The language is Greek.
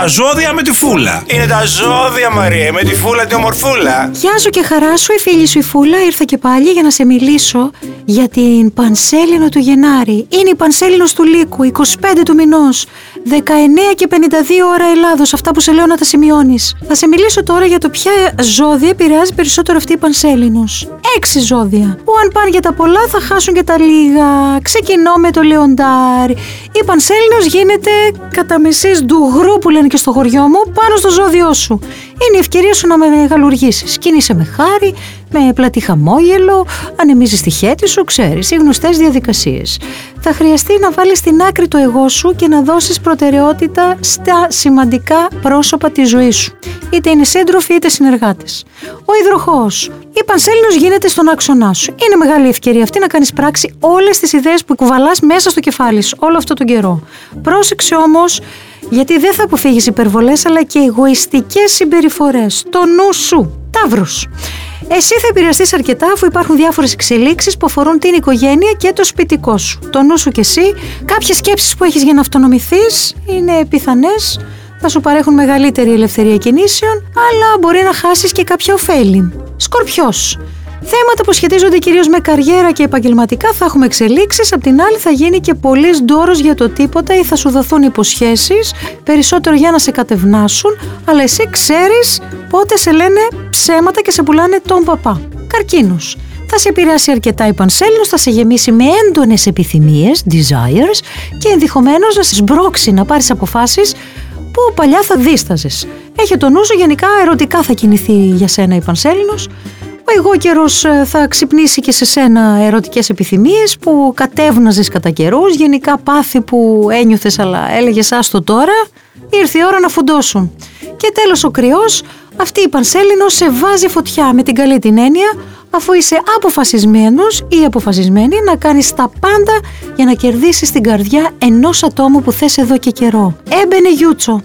τα ζώδια με τη φούλα. Είναι τα ζώδια, Μαρία, με τη φούλα τη ομορφούλα. Γεια σου και χαρά σου, η φίλη σου η Φούλα ήρθα και πάλι για να σε μιλήσω για την Πανσέλινο του Γενάρη. Είναι η Πανσέλινος του Λύκου, 25 του μηνός, 19 και 52 ώρα Ελλάδος, αυτά που σε λέω να τα σημειώνεις. Θα σε μιλήσω τώρα για το ποια ζώδια επηρεάζει περισσότερο αυτή η Πανσέλινος. Έξι ζώδια, που αν πάνε για τα πολλά θα χάσουν και τα λίγα. Ξεκινώ με το Λεοντάρι. Η Πανσέλινος γίνεται κατά μισής ντουγρού που λένε και στο χωριό μου πάνω στο ζώδιό σου. Είναι η ευκαιρία σου να μεγαλουργήσεις. Κίνησε με χάρη, με πλατή χαμόγελο, ανεμίζεις τη χέτη σου, ξέρεις, οι γνωστές διαδικασίες. Θα χρειαστεί να βάλεις στην άκρη το εγώ σου και να δώσεις προτεραιότητα στα σημαντικά πρόσωπα της ζωής σου. Είτε είναι σύντροφοι είτε συνεργάτες. Ο υδροχό. Η πανσέλινος γίνεται στον άξονά σου. Είναι μεγάλη ευκαιρία αυτή να κάνεις πράξη όλες τις ιδέες που κουβαλάς μέσα στο κεφάλι σου όλο αυτό τον καιρό. Πρόσεξε όμως γιατί δεν θα αποφύγεις υπερβολές αλλά και εγωιστικές συμπεριφορές. Το νου σου. Ταύρους. Εσύ θα επηρεαστείς αρκετά αφού υπάρχουν διάφορες εξελίξεις που αφορούν την οικογένεια και το σπιτικό σου. Το νου σου και εσύ, κάποιες σκέψεις που έχεις για να αυτονομηθείς είναι πιθανές, θα σου παρέχουν μεγαλύτερη ελευθερία κινήσεων, αλλά μπορεί να χάσεις και κάποια ωφέλη. Σκορπιός. Θέματα που σχετίζονται κυρίως με καριέρα και επαγγελματικά θα έχουμε εξελίξεις. Απ' την άλλη, θα γίνει και πολύ ντόρος για το τίποτα ή θα σου δοθούν υποσχέσεις περισσότερο για να σε κατευνάσουν, αλλά εσύ ξέρεις πότε σε λένε ψέματα και σε πουλάνε τον παπά. Καρκίνος. Θα σε επηρεάσει αρκετά η πανσέλινος, θα σε γεμίσει με έντονες επιθυμίες, desires και ενδεχομένως να σε σμπρώξει να πάρεις αποφάσεις που παλιά θα δίσταζες. Έχει το νου σου, γενικά ερωτικά θα κινηθεί για σένα η πανσέλινος ο εγώ καιρός ε, θα ξυπνήσει και σε σένα ερωτικές επιθυμίες που κατέβναζες κατά καιρούς, γενικά πάθη που ένιωθες αλλά έλεγες άστο τώρα, ήρθε η ώρα να φουντώσουν. Και τέλος ο κρυός, αυτή η πανσέλινο σε βάζει φωτιά με την καλή την έννοια, αφού είσαι αποφασισμένος ή αποφασισμένη να κάνεις τα πάντα για να κερδίσεις την καρδιά ενός ατόμου που θες εδώ και καιρό. Έμπαινε Γιούτσο.